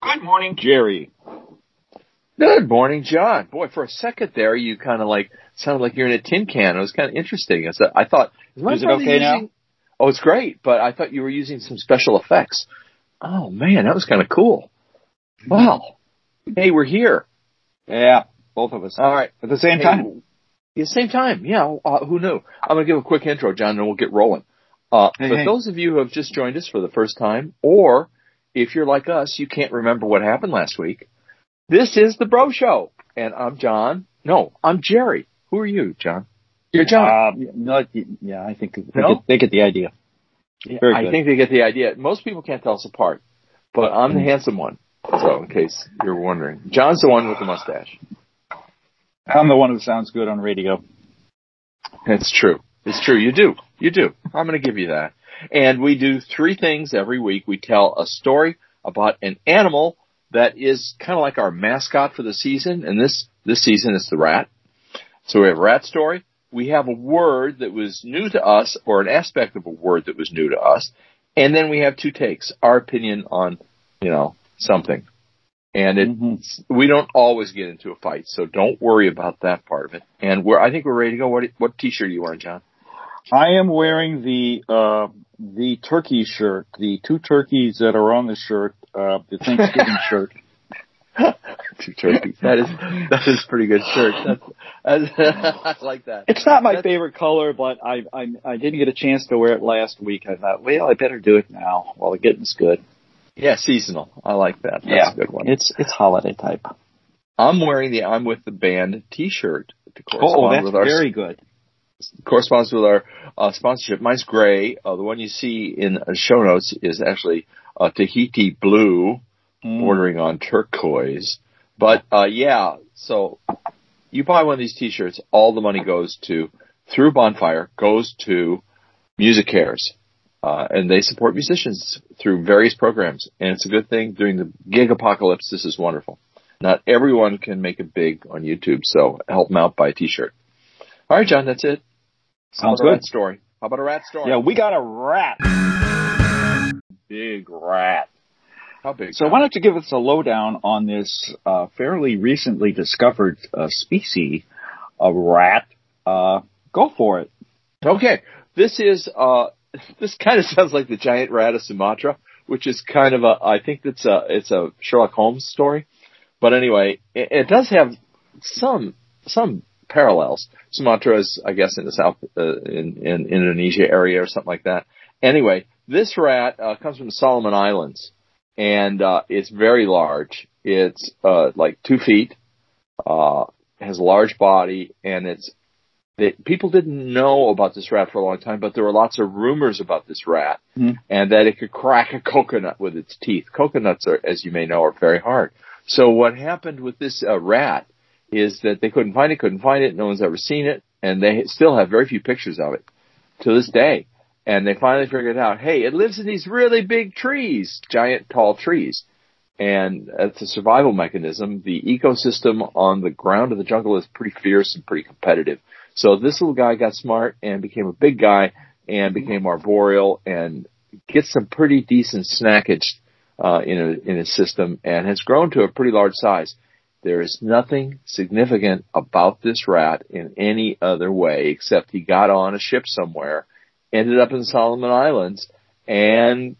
Good morning, Jerry. Good morning, Jon. Boy, for a second there, you kind of like sounded like you're in a tin can. It was kind of interesting. I, said, I thought, is, is it okay using... now? Oh, it's great, but I thought you were using some special effects. Oh man, that was kind of cool. Wow. Hey, we're here. Yeah, both of us. All right, at the same hey, time. The same time, yeah. Uh, who knew? I'm gonna give a quick intro, Jon, and we'll get rolling. Uh, hey, but hey. those of you who have just joined us for the first time, or if you're like us, you can't remember what happened last week. This is the Bro Show, and I'm Jon. No, I'm Jerry. Who are you, Jon? You're Jon. Uh, no, yeah, I think they, no? get, they get the idea. Yeah, I think they get the idea. Most people can't tell us apart, but I'm the handsome one. So, in case you're wondering, Jon's the one with the mustache. I'm the one who sounds good on radio. It's true. It's true. You do. You do. I'm going to give you that. And we do three things every week. We tell a story about an animal that is kind of like our mascot for the season. And this, this season is the rat. So we have a rat story. We have a word that was new to us or an aspect of a word that was new to us. And then we have two takes, our opinion on, you know, something. And it, mm-hmm. we don't always get into a fight, so don't worry about that part of it. And we're, I think we're ready to go. What, what t-shirt are you wearing, Jon? I am wearing the, uh, the turkey shirt, the two turkeys that are on the shirt, uh, the Thanksgiving shirt. two turkeys. That is that is pretty good shirt. That's, that's, I like that. It's not my that's, favorite color, but I, I I didn't get a chance to wear it last week. I thought, well, I better do it now while the getting's good. Yeah, seasonal. I like that. That's yeah, a good one. It's it's holiday type. I'm wearing the I'm with the band T-shirt to correspond oh, that's with our very good corresponds with our uh, sponsorship. Mine's gray. Uh, the one you see in the show notes is actually uh, Tahiti blue, mm. bordering on turquoise. But uh, yeah, so you buy one of these T-shirts, all the money goes to through Bonfire goes to MusiCares, uh, and they support musicians through various programs, and it's a good thing during the gig apocalypse. This is wonderful. Not everyone can make it big on YouTube, so help them out by a T-shirt. All right, Jon, that's it. Sounds good. Rat story. How about a rat story? Yeah, we got a rat. Big rat. How big? So why don't you give us a lowdown on this uh, fairly recently discovered uh, species of rat? Uh, go for it. Okay, this is uh, this kind of sounds like the giant rat of Sumatra, which is kind of a I think it's a it's a Sherlock Holmes story, but anyway, it, it does have some some parallels. Sumatra is, I guess, in the south, uh, in, in Indonesia area or something like that. Anyway, this rat uh, comes from the Solomon Islands, and uh, it's very large. It's uh, like two feet, uh, has a large body, and it's that people didn't know about this rat for a long time, but there were lots of rumors about this rat, mm. and that it could crack a coconut with its teeth. Coconuts are, as you may know, are very hard. So what happened with this uh, rat is that they couldn't find it, couldn't find it, no one's ever seen it, and they still have very few pictures of it to this day. And they finally figured out, hey, it lives in these really big trees, giant tall trees. And it's a survival mechanism. The ecosystem on the ground of the jungle is pretty fierce and pretty competitive. So this little guy got smart and became a big guy and became arboreal and gets some pretty decent snackage uh, in a, in his system and has grown to a pretty large size. There is nothing significant about this rat in any other way except he got on a ship somewhere, ended up in Solomon Islands, and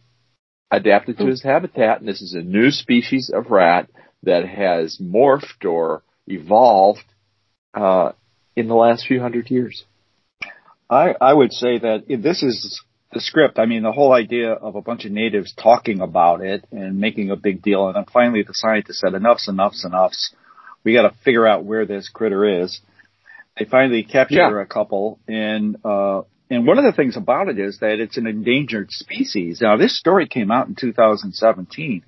adapted to his habitat. And this is a new species of rat that has morphed or evolved uh, in the last few hundred years. I, I would say that this is the script. I mean, the whole idea of a bunch of natives talking about it and making a big deal, and then finally the scientists said, "Enough's enough's enough's. We got to figure out where this critter is." They finally capture yeah. a couple, and uh, and one of the things about it is that it's an endangered species. Now, this story came out in 2017.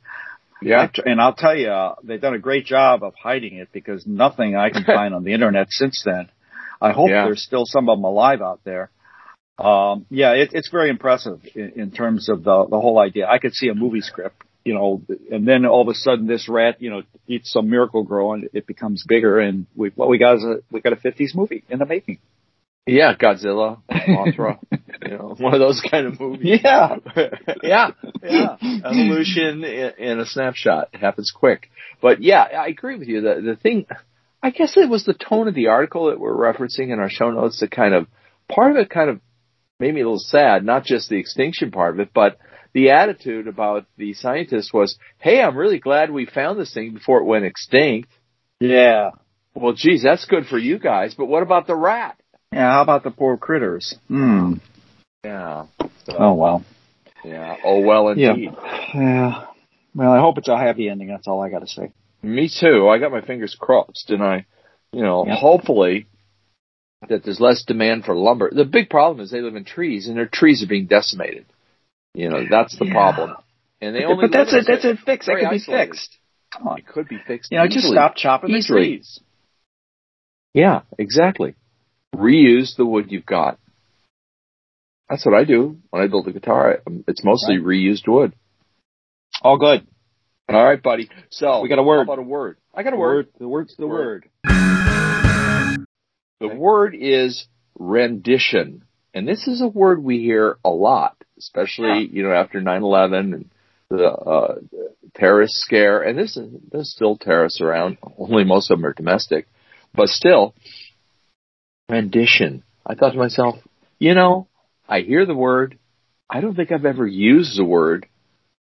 Yeah. And I'll tell you, they've done a great job of hiding it because nothing I can find on the internet since then. I hope yeah. there's still some of them alive out there. Um, yeah, it, it's very impressive in, in, terms of the the whole idea. I could see a movie script, you know, and then all of a sudden this rat, you know, eats some Miracle-Gro and it becomes bigger, and we what we got is a we got a '50s movie in the making. Yeah, Godzilla, Mothra, you know, one of those kind of movies. Yeah. yeah, yeah. Evolution in, in a snapshot it happens quick. But yeah, I agree with you. The the thing, I guess it was the tone of the article that we're referencing in our show notes that kind of part of it kind of made me a little sad. Not just the extinction part of it, but the attitude about the scientists was, "Hey, I'm really glad we found this thing before it went extinct." Yeah. Well, geez, that's good for you guys, but what about the rat? Yeah, how about the poor critters? Hmm. Yeah. So, Oh well. yeah. Oh well, indeed. Yeah. Well, I hope it's a happy ending. That's all I got to say. Me too. I got my fingers crossed, and I, you know, Yep. hopefully that there's less demand for lumber. The big problem is they live in trees, and their trees are being decimated. You know, that's the Yeah. problem. And they only but that's a that's a fix. That could be isolated. fixed. Come on. It could be fixed. You know, just stop chopping the trees. Yeah, exactly. Reuse the wood you've got. That's what I do when I build a guitar. It's mostly reused wood. All good. All right, buddy. So We got a word. How about a word? I got a The word. The word's the Word. word. The word is rendition. And this is a word we hear a lot, especially, you know, after 9-11 and the, uh, terrorist scare. And this is, there's still terrorists around. Only most of them are domestic, but still rendition. I thought to myself, you know, I hear the word. I don't think I've ever used the word,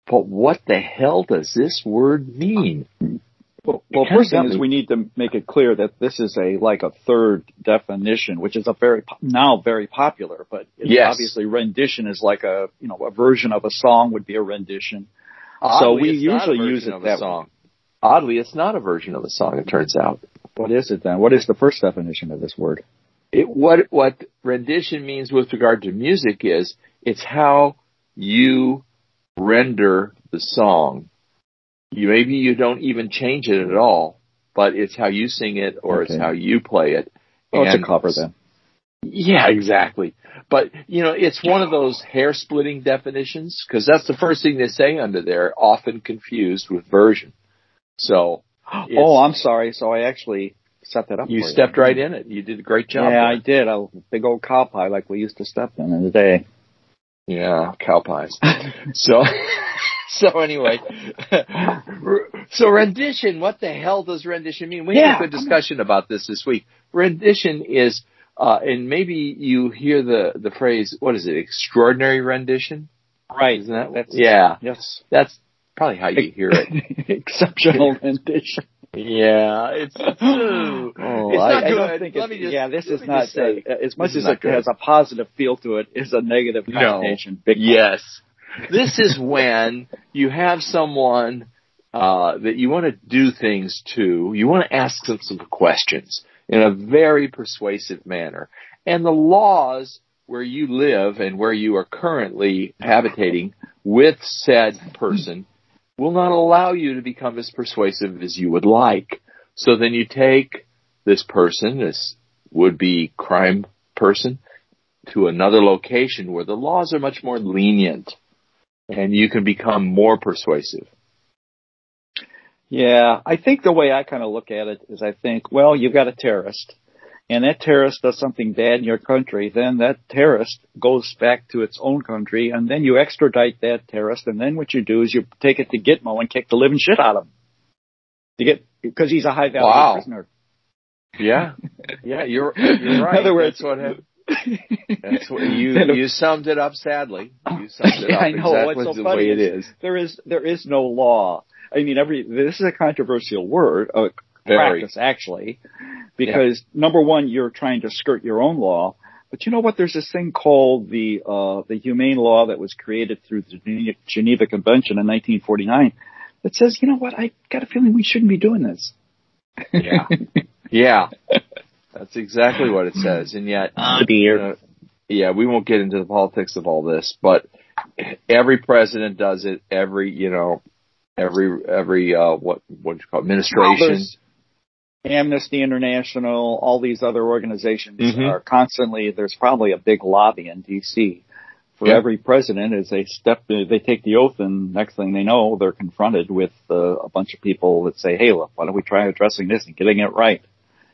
but what the hell does this word mean? Well, well first thing is we need to make it clear that this is a like a third definition, which is a very now very popular. But Yes. obviously rendition is like a you know a version of a song would be a rendition. so we it's not a usually use it of a that way. song. Oddly, it's not a version of a song. It turns out. What is it then? What is the first definition of this word? It, what what rendition means with regard to music is it's how you render the song. You maybe you don't even change it at all, but it's how you sing it or it's how you play it. Oh, it's a cover then. Yeah, exactly. But you know, it's one of those hair splitting definitions because that's the first thing they say under there, often confused with version. So Oh, I'm sorry. So I actually set that up. you stepped right in it. You did a great job. Yeah, there. I did. A big old cow pie like we used to step in in the day. Yeah, cow pies. so, so anyway, so rendition. What the hell does rendition mean? We Yeah, had a good discussion about this this week. Rendition is, uh, and maybe you hear the the phrase. What is it? Extraordinary rendition. Right. Isn't that? That's yeah, Yes. that's probably how you hear it. Exceptional rendition. Yeah, it's. Oh, it's not I good. don't think Let it's, me just- yeah, this is not just say, uh, as much as it good. has a positive feel to it. Is a negative No. connotation. Big. Yes. This is when you have someone uh, that you want to do things to. You want to ask them some questions in a very persuasive manner. And the laws where you live and where you are currently habitating with said person will not allow you to become as persuasive as you would like. So then you take this person, this would be crime person, to another location where the laws are much more lenient and you can become more persuasive. Yeah, I think the way I kind of look at it is I think, well, you've got a terrorist, and that terrorist does something bad in your country, then that terrorist goes back to its own country, and then you extradite that terrorist, and then what you do is you take it to Gitmo and kick the living shit out of him. You get because he's a high value Wow. prisoner. Yeah. Yeah, you're you're right. In other words, that's what happened. That's what you you summed it up sadly. You summed it Yeah, up I know. exactly What's so the funny way it is- is. there is there is no law. I mean, every this is a controversial word, uh, Very. practice actually, because number one, you're trying to skirt your own law. But you know what? There's this thing called the uh, the humane law that was created through the Geneva Convention in 1949 that says, you know what? I got a feeling we shouldn't be doing this. Yeah. Yeah. That's exactly what it says. And yet Oh dear. uh, yeah, we won't get into the politics of all this, but every president does it. Every you know, every every uh, what what do you call it, administration. There's Amnesty International, all these other organizations Mhm. are constantly. There's probably a big lobby in D.C. for Yeah. every president as they step, they take the oath, and next thing they know, they're confronted with uh, a bunch of people that say, "Hey, look, why don't we try addressing this and getting it right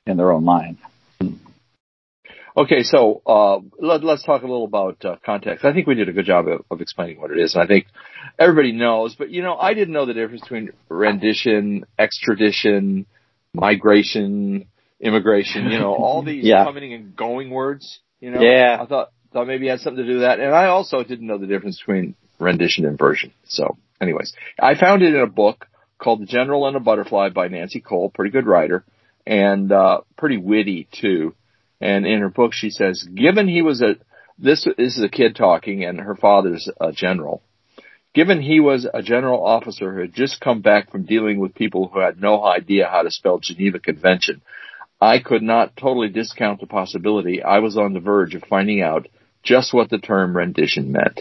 in their own mind?" Okay, so uh, let, us talk a little about uh, context. I think we did a good job of, of, explaining what it is, and I think everybody knows. But you know, I didn't know the difference between rendition, extradition, migration, immigration. You know, all these yeah. coming and going words. You know, yeah. I thought thought maybe it had something to do with that, and I also didn't know the difference between rendition and version. So, anyways, I found it in a book called The General and a Butterfly by Nancy Cole, pretty good writer, and uh, pretty witty too. And in her book, she says, given he was a, this, this is a kid talking and her father's a general. Given he was a general officer who had just come back from dealing with people who had no idea how to spell Geneva Convention, I could not totally discount the possibility I was on the verge of finding out just what the term rendition meant.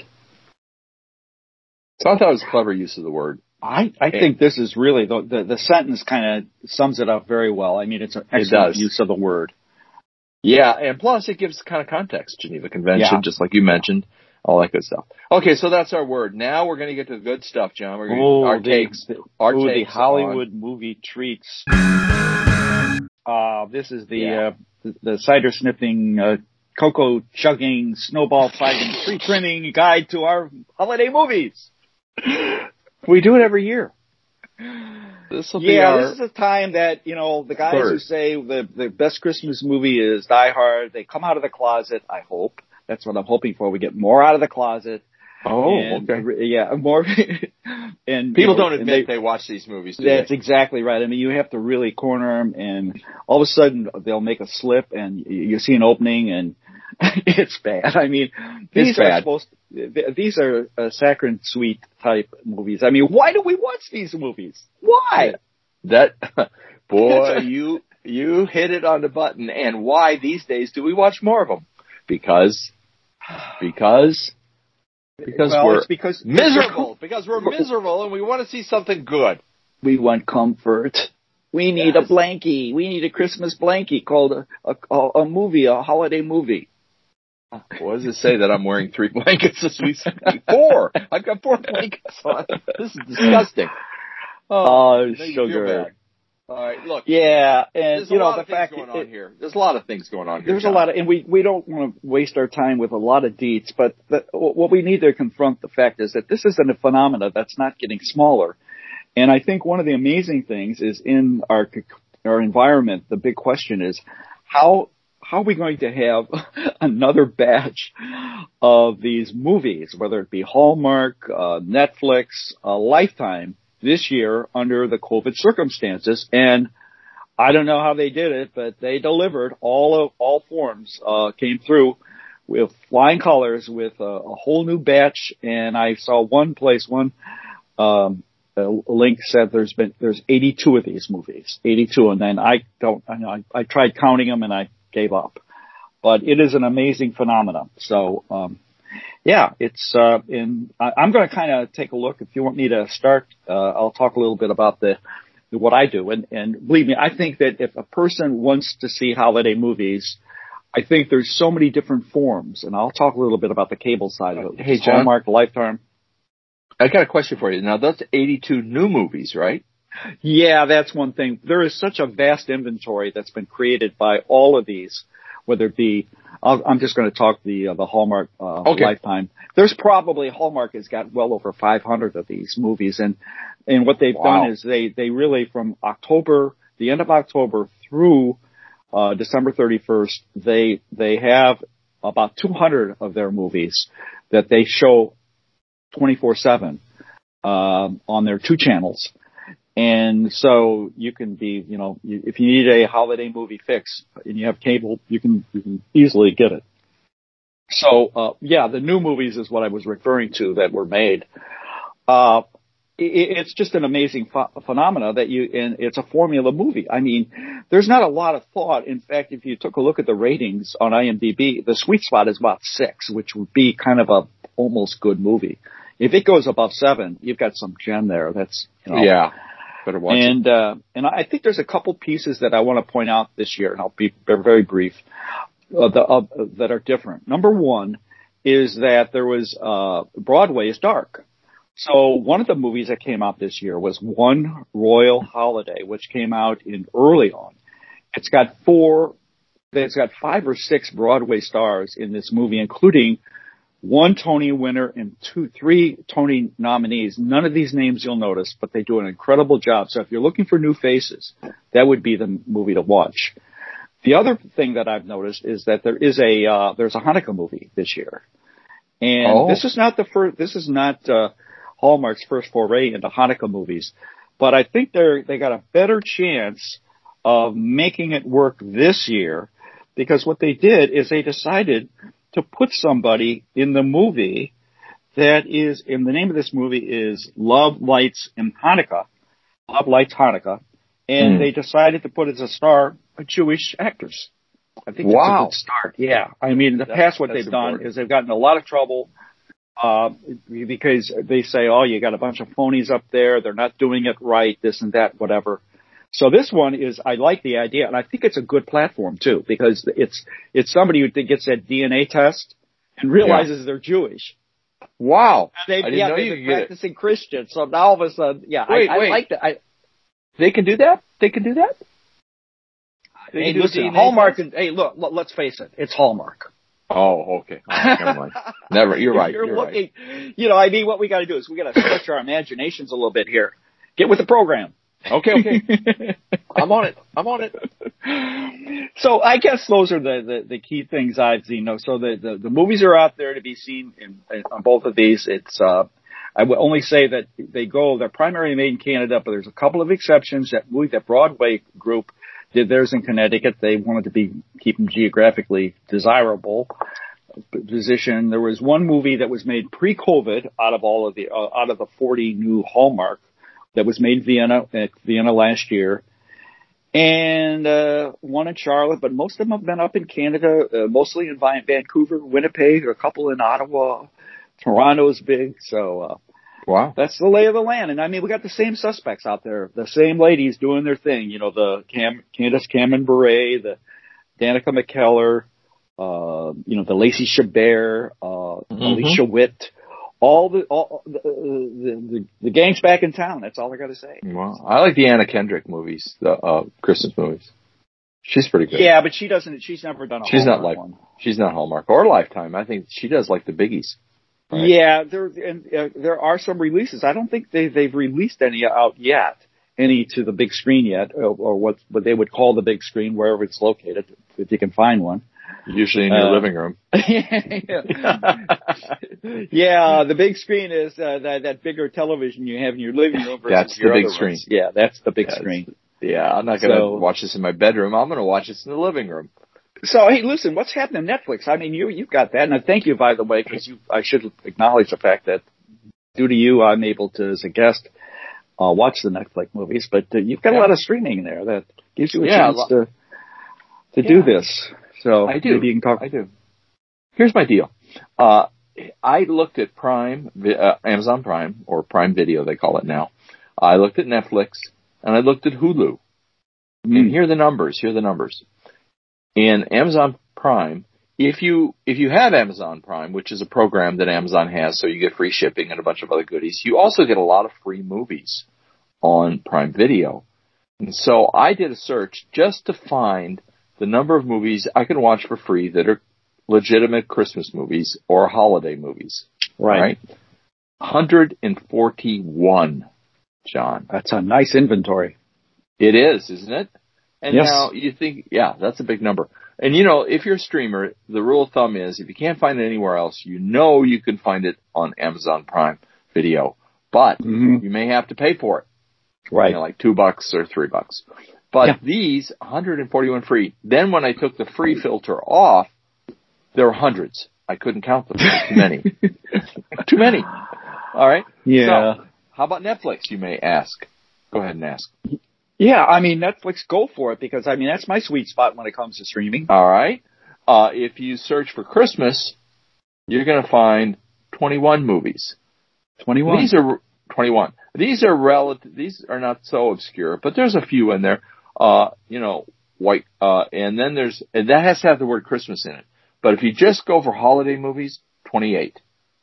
So I thought it was a clever use of the word. I, I think this is really the, the, the sentence kind of sums it up very well. I mean, it's an excellent it use of the word. Yeah, and plus it gives kind of context. Geneva Convention, yeah. just like you mentioned, all that good stuff. Okay, so that's our word. Now we're going to get to the good stuff, Jon. We're going to our the, takes, our ooh, takes the Hollywood on. movie treats. Uh, this is the yeah. uh, the, the cider sniffing, uh, cocoa chugging, snowball fighting, tree trimming guide to our holiday movies. We do it every year. This will yeah, this is a time that you know the guys third. who say the the best Christmas movie is Die Hard. They come out of the closet. I hope that's what I'm hoping for. We get more out of the closet. Oh, and, okay. Yeah, more. and people you know, don't admit they, they, watch these movies. that's they? exactly right. I mean, you have to really corner them, and all of a sudden they'll make a slip, and you see an opening, and it's bad. I mean, these it's are bad. supposed. These are uh, saccharine sweet type movies. I mean, why do we watch these movies? Why? That boy, you you hit it on the button. And why these days do we watch more of them? Because because because well, we're because miserable. Because we're miserable and we want to see something good. We want comfort. We need yes. a blankie. We need a Christmas blankie called a, a, a movie, a holiday movie. What does it say that I'm wearing three blankets this week? Four. I've got four blankets on. This is disgusting. Oh, oh sugar. All right, look. Yeah, and you know the fact going on here. There's a lot of things going on here. There's Jon. a lot of, and we we don't want to waste our time with a lot of deets, but the, what we need to confront the fact is that this isn't a phenomena that's not getting smaller. And I think one of the amazing things is in our our environment. The big question is how how are we going to have another batch of these movies, whether it be Hallmark, uh, Netflix, uh, Lifetime, this year under the COVID circumstances? And I don't know how they did it, but they delivered all of all forms uh, came through with flying colors with a, a, whole new batch. And I saw one place, one um, link said there's been there's 82 of these movies, 82, and then I don't I, I tried counting them and I gave up. But it is an amazing phenomenon. So, um, yeah, it's, uh, in, I, am going to kind of take a look. If you want me to start, uh, I'll talk a little bit about the, what I do. And, and believe me, I think that if a person wants to see holiday movies, I think there's so many different forms, and I'll talk a little bit about the cable side of it. Hey, Jon. Hallmark, Lifetime. I got a question for you. Now, that's 82 new movies, right? Yeah, that's one thing. There is such a vast inventory that's been created by all of these, whether it be, i am just going to talk the uh, the Hallmark uh, okay. Lifetime. There's probably Hallmark has got well over 500 of these movies, and and what they've wow. done is they they really from October, the end of October through uh, December 31st, they they have about 200 of their movies that they show 24 seven um, on their two channels and so you can be, you know, if you need a holiday movie fix and you have cable, you can, you can easily get it. So, uh, yeah, the new movies is what I was referring to that were made. Uh, it, it's just an amazing ph- phenomena that you, and it's a formula movie. I mean, there's not a lot of thought. In fact, if you took a look at the ratings on IMDb, the sweet spot is about six, which would be kind of a almost good movie. If it goes above seven, you've got some gem there. That's, you know, yeah Better watch and. Uh, and I think there's a couple pieces that I want to point out this year, and I'll be very brief, uh, the, uh, that are different. Number one is that there was, uh, Broadway is dark. So one of the movies that came out this year was One Royal Holiday, which came out in early on. It's got four it's got five or six Broadway stars in this movie, including one Tony winner and two, three Tony nominees. None of these names you'll notice, but they do an incredible job. So if you're looking for new faces, that would be the movie to watch. The other thing that I've noticed is that there is a uh, there's a Hanukkah movie this year, and oh. this is not the first. This is not uh, Hallmark's first foray into Hanukkah movies, but I think they're they got a better chance of making it work this year because what they did is they decided to put somebody in the movie that is, in the name of this movie is Love Lights in Hanukkah. Love Lights Hanukkah. And mm. they decided to put as a star a Jewish actress. I think wow. it's a good start. Yeah. I mean, in the that's, past, what they've important. done is they've gotten a lot of trouble, uh, because they say, oh, you got a bunch of phonies up there. They're not doing it right, this and that, whatever. So this one is, I like the idea, and I think it's a good platform too, because it's it's somebody who gets that DNA test and realizes yeah. they're Jewish. Wow! They, I didn't yeah, know they've been practicing Christian, so now all of a sudden, yeah, wait, I, I like that. I, they can do that. They can do that. They hey, listen, Hallmark. And, hey, look, look, let's face it, it's Hallmark. Oh, okay. Oh, never mind. Never. You're right. you're, you're looking. Right. You know, I mean, what we got to do is we got to stretch our imaginations a little bit here. Get with the program. Okay, okay. I'm on it. I'm on it. So I guess those are the, the, the key things I've seen. No, so the, the, the movies are out there to be seen in, in, on both of these. It's, uh, I would only say that they go, they're primarily made in Canada, but there's a couple of exceptions that movie, that Broadway group did theirs in Connecticut. They wanted to be, keep them geographically desirable position. There was one movie that was made pre-COVID out of all of the, uh, out of the 40 new Hallmark that was made in Vienna at Vienna last year, and uh, one in Charlotte. But most of them have been up in Canada, uh, mostly in Vancouver, Winnipeg, a couple in Ottawa. Toronto's big, so uh, wow, that's the lay of the land. And I mean, we got the same suspects out there, the same ladies doing their thing. You know, the Cam, Candace Cameron Bure, the Danica McKellar, uh, you know, the Lacey Chabert, uh, mm-hmm. Alicia Witt all the all the, the, the the gang's back in town. That's all I got to say. Wow, I like the Anna Kendrick movies, the uh, Christmas movies. She's pretty good. Yeah, but she doesn't. She's never done a. She's Hallmark not like. One. She's not Hallmark or Lifetime. I think she does like the biggies. Right? Yeah, there and uh, there are some releases. I don't think they they've released any out yet, any to the big screen yet, or, or what what they would call the big screen, wherever it's located, if you can find one. Usually in your uh, living room. yeah, the big screen is uh, that that bigger television you have in your living room. that's the big screen. Ones. Yeah, that's the big yeah, screen. Yeah, I'm not going to so, watch this in my bedroom. I'm going to watch this in the living room. So hey, listen, what's happening to Netflix? I mean, you you've got that, and I thank you by the way because you I should acknowledge the fact that due to you, I'm able to as a guest uh, watch the Netflix movies. But uh, you've got yeah. a lot of streaming there that gives you a yeah, chance to to yeah. do this. So I do. Maybe you can talk. I do. Here's my deal. Uh, I looked at Prime, uh, Amazon Prime, or Prime Video, they call it now. I looked at Netflix, and I looked at Hulu. Mm. And here are the numbers. Here are the numbers. In Amazon Prime, if you if you have Amazon Prime, which is a program that Amazon has, so you get free shipping and a bunch of other goodies, you also get a lot of free movies on Prime Video. And so I did a search just to find the number of movies I can watch for free that are legitimate Christmas movies or holiday movies. Right. right? 141, Jon. That's a nice inventory. It is, isn't it? And yes. now you think, yeah, that's a big number. And you know, if you're a streamer, the rule of thumb is if you can't find it anywhere else, you know you can find it on Amazon Prime Video, but mm-hmm. you may have to pay for it. Right. You know, like two bucks or three bucks. But yeah. these 141 free. Then when I took the free filter off, there were hundreds. I couldn't count them. Too many. Too many. All right. Yeah. So, how about Netflix? You may ask. Go ahead and ask. Yeah, I mean Netflix, go for it because I mean that's my sweet spot when it comes to streaming. All right. Uh, if you search for Christmas, you're going to find 21 movies. 21. These are 21. These are relative. These are not so obscure, but there's a few in there uh, you know, white, uh, and then there's, and that has to have the word Christmas in it. But if you just go for holiday movies, 28.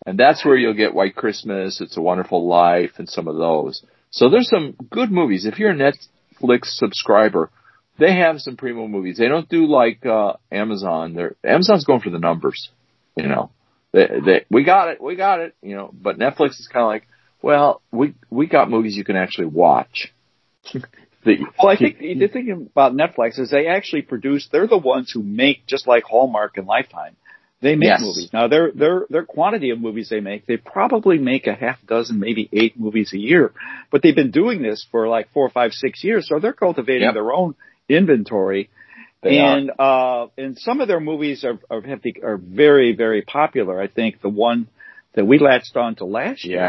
And that's where you'll get White Christmas, It's a Wonderful Life, and some of those. So there's some good movies. If you're a Netflix subscriber, they have some primo movies. They don't do like uh Amazon. They're Amazon's going for the numbers, you know. They, they, we got it, we got it, you know. But Netflix is kind of like, well, we we got movies you can actually watch. the, well, I think the thing about Netflix is they actually produce. They're the ones who make, just like Hallmark and Lifetime. They make yes. movies. Now their their their quantity of movies they make, they probably make a half dozen, maybe eight movies a year. But they've been doing this for like four, five, six years, so they're cultivating yep. their own inventory. They and are. uh and some of their movies are are, are very very popular. I think the one that we latched on to last year,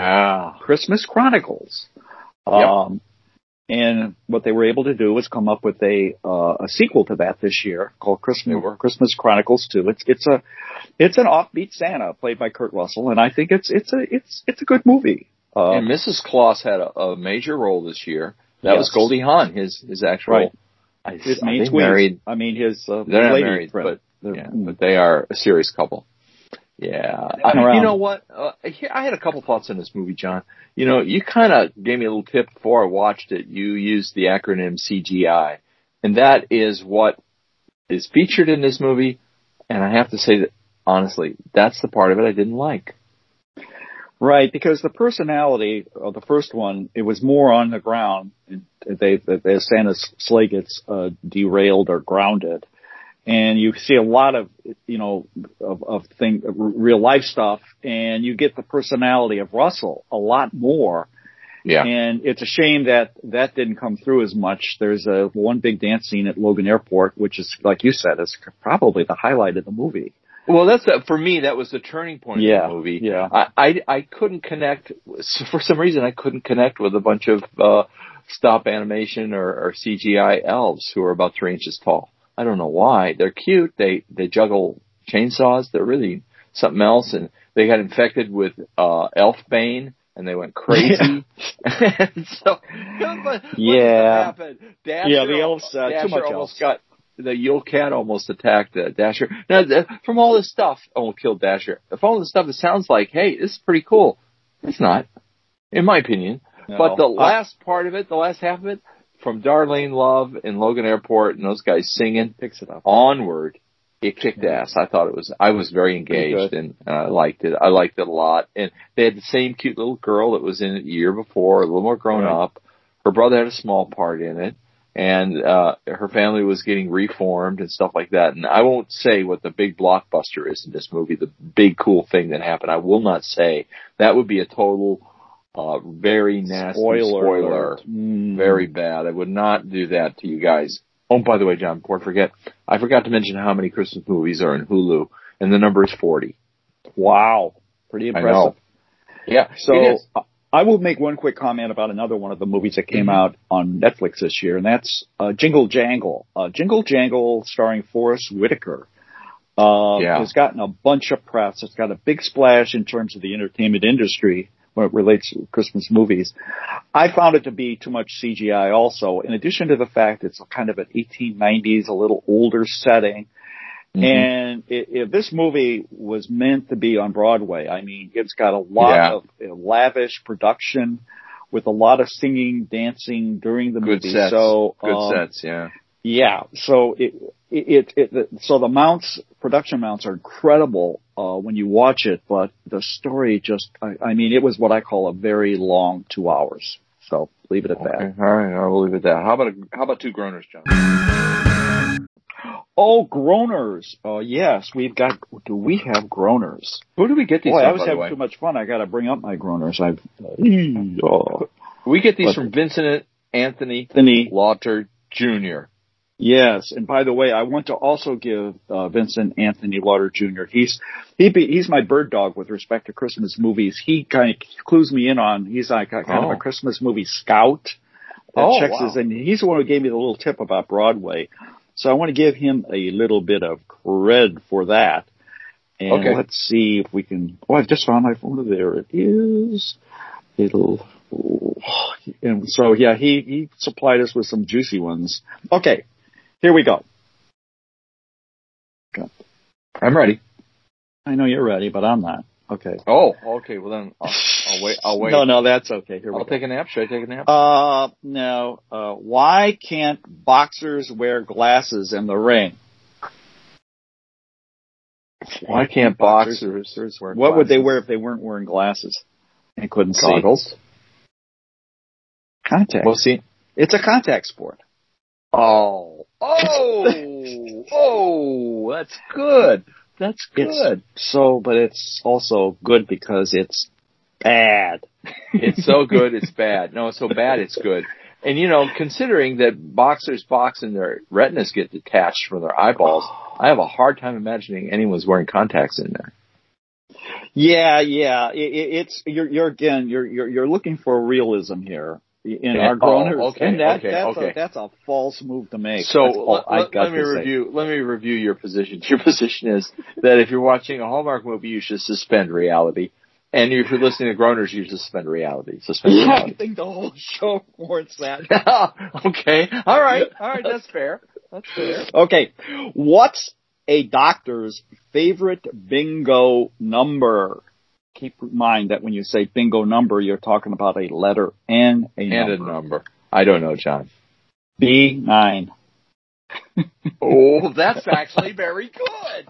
Christmas Chronicles. Yep. Um, and what they were able to do was come up with a uh, a sequel to that this year called Christmas Christmas Chronicles 2. It's it's a it's an offbeat Santa played by Kurt Russell, and I think it's it's a it's it's a good movie. Uh, and Mrs. Claus had a, a, major role this year. That yes. was Goldie Hawn, his his actual right. I, his main twin. Married. I mean, his uh, they're not married, friend. but yeah, but they are a serious couple. Yeah. I, you know what? Uh, I had a couple thoughts on this movie, Jon. You know, you kind of gave me a little tip before I watched it. You used the acronym CGI, and that is what is featured in this movie. And I have to say that honestly, that's the part of it I didn't like. Right, because the personality of the first one, it was more on the ground. They, they, Santa's sleigh gets uh, derailed or grounded, and you see a lot of you know of, of thing of real life stuff and you get the personality of Russell a lot more yeah and it's a shame that that didn't come through as much there's a one big dance scene at Logan Airport which is like you said is probably the highlight of the movie well, that's a, for me. That was the turning point yeah, of the movie. Yeah, I, I I couldn't connect for some reason. I couldn't connect with a bunch of uh, stop animation or, or CGI elves who are about three inches tall. I don't know why. They're cute. They they juggle chainsaws. They're really something else. And they got infected with uh elf bane and they went crazy. and so what, yeah, happened? Dasher, yeah, the elves uh, Dasher too much almost got the Yule Cat almost attacked uh, Dasher. Now, the, from all this stuff, oh, killed Dasher. From all this stuff, it sounds like, hey, this is pretty cool. It's not, in my opinion. No. But the last part of it, the last half of it, from Darlene Love in Logan Airport and those guys singing picks it up onward. It kicked ass. I thought it was. I was very engaged and I uh, liked it. I liked it a lot. And they had the same cute little girl that was in it a year before, a little more grown right. up. Her brother had a small part in it, and uh her family was getting reformed and stuff like that. And I won't say what the big blockbuster is in this movie, the big cool thing that happened. I will not say. That would be a total uh, very nasty spoiler. spoiler. Mm. Very bad. I would not do that to you guys. Oh, by the way, Jon, before I forget, I forgot to mention how many Christmas movies are in Hulu, and the number is 40. Wow. Pretty impressive. Yeah. So I will make one quick comment about another one of the movies that came mm-hmm. out on Netflix this year, and that's uh, Jingle Jangle. Uh, Jingle Jangle, starring Forest Whitaker, uh, yeah. has gotten a bunch of press. It's got a big splash in terms of the entertainment industry when it relates to Christmas movies. I found it to be too much CGI also, in addition to the fact it's kind of an 1890s, a little older setting. Mm-hmm. And if this movie was meant to be on Broadway, I mean, it's got a lot yeah. of you know, lavish production with a lot of singing, dancing during the Good movie. Sets. So, Good um, sets, yeah. Yeah. So it, it, it, it, so the mounts, production mounts are incredible, uh, when you watch it, but the story just, I, I mean, it was what I call a very long two hours. So leave it at okay. that. All right. I will leave it at that. How about, a, how about two groaners, Jon? Oh, groaners. Oh, yes, we've got. Do we have groaners? Who do we get these? Boy, from, I was having too much fun. I got to bring up my groaners. I've. Uh, oh. We get these but, from Vincent Anthony, Anthony Lauter Jr. Yes, and by the way, I want to also give uh, Vincent Anthony Lauter Jr. He's he be, he's my bird dog with respect to Christmas movies. He kind of clues me in on. He's like a, kind oh. of a oh. Christmas movie scout that oh, checks wow. his, and he's the one who gave me the little tip about Broadway. So I want to give him a little bit of cred for that. And okay. let's see if we can. Oh, I've just found my phone. There it is. It'll. And so yeah, he he supplied us with some juicy ones. Okay, here we go. I'm ready. I know you're ready, but I'm not. Okay. Oh, okay. Well then, I'll, I'll wait. I'll wait. No, no, that's okay. Here we I'll go. take a nap. Should I take a nap? Uh, no. Uh, why can't boxers wear glasses in the ring? Why can't boxers wear? What would they wear if they weren't wearing glasses and couldn't see? Goggles. Contact. Well, see. it's a contact sport. Oh. Oh. oh. That's good. That's good. It's so, but it's also good because it's bad. It's so good, it's bad. No, it's so bad, it's good. And you know, considering that boxers box and their retinas get detached from their eyeballs, I have a hard time imagining anyone's wearing contacts in there. Yeah, yeah. It, it, it's you're you're again you're you're you're looking for realism here in our groaners, Oh, okay, and that, okay, that's okay. a that's a false move to make. So let, let- me to say. review. Let me review your position. Your position is that if you're watching a Hallmark movie, you should suspend reality, and if you're listening to groaners, you should suspend reality. Suspend Yeah, I reality. think the whole show warrants that. okay. All right. All right. That's fair. That's fair. Okay, what's a doctor's favorite bingo number? Keep in mind that when you say bingo number, you're talking about a letter and a And number. a number. I don't know, Jon. B nine. Oh, that's actually very good.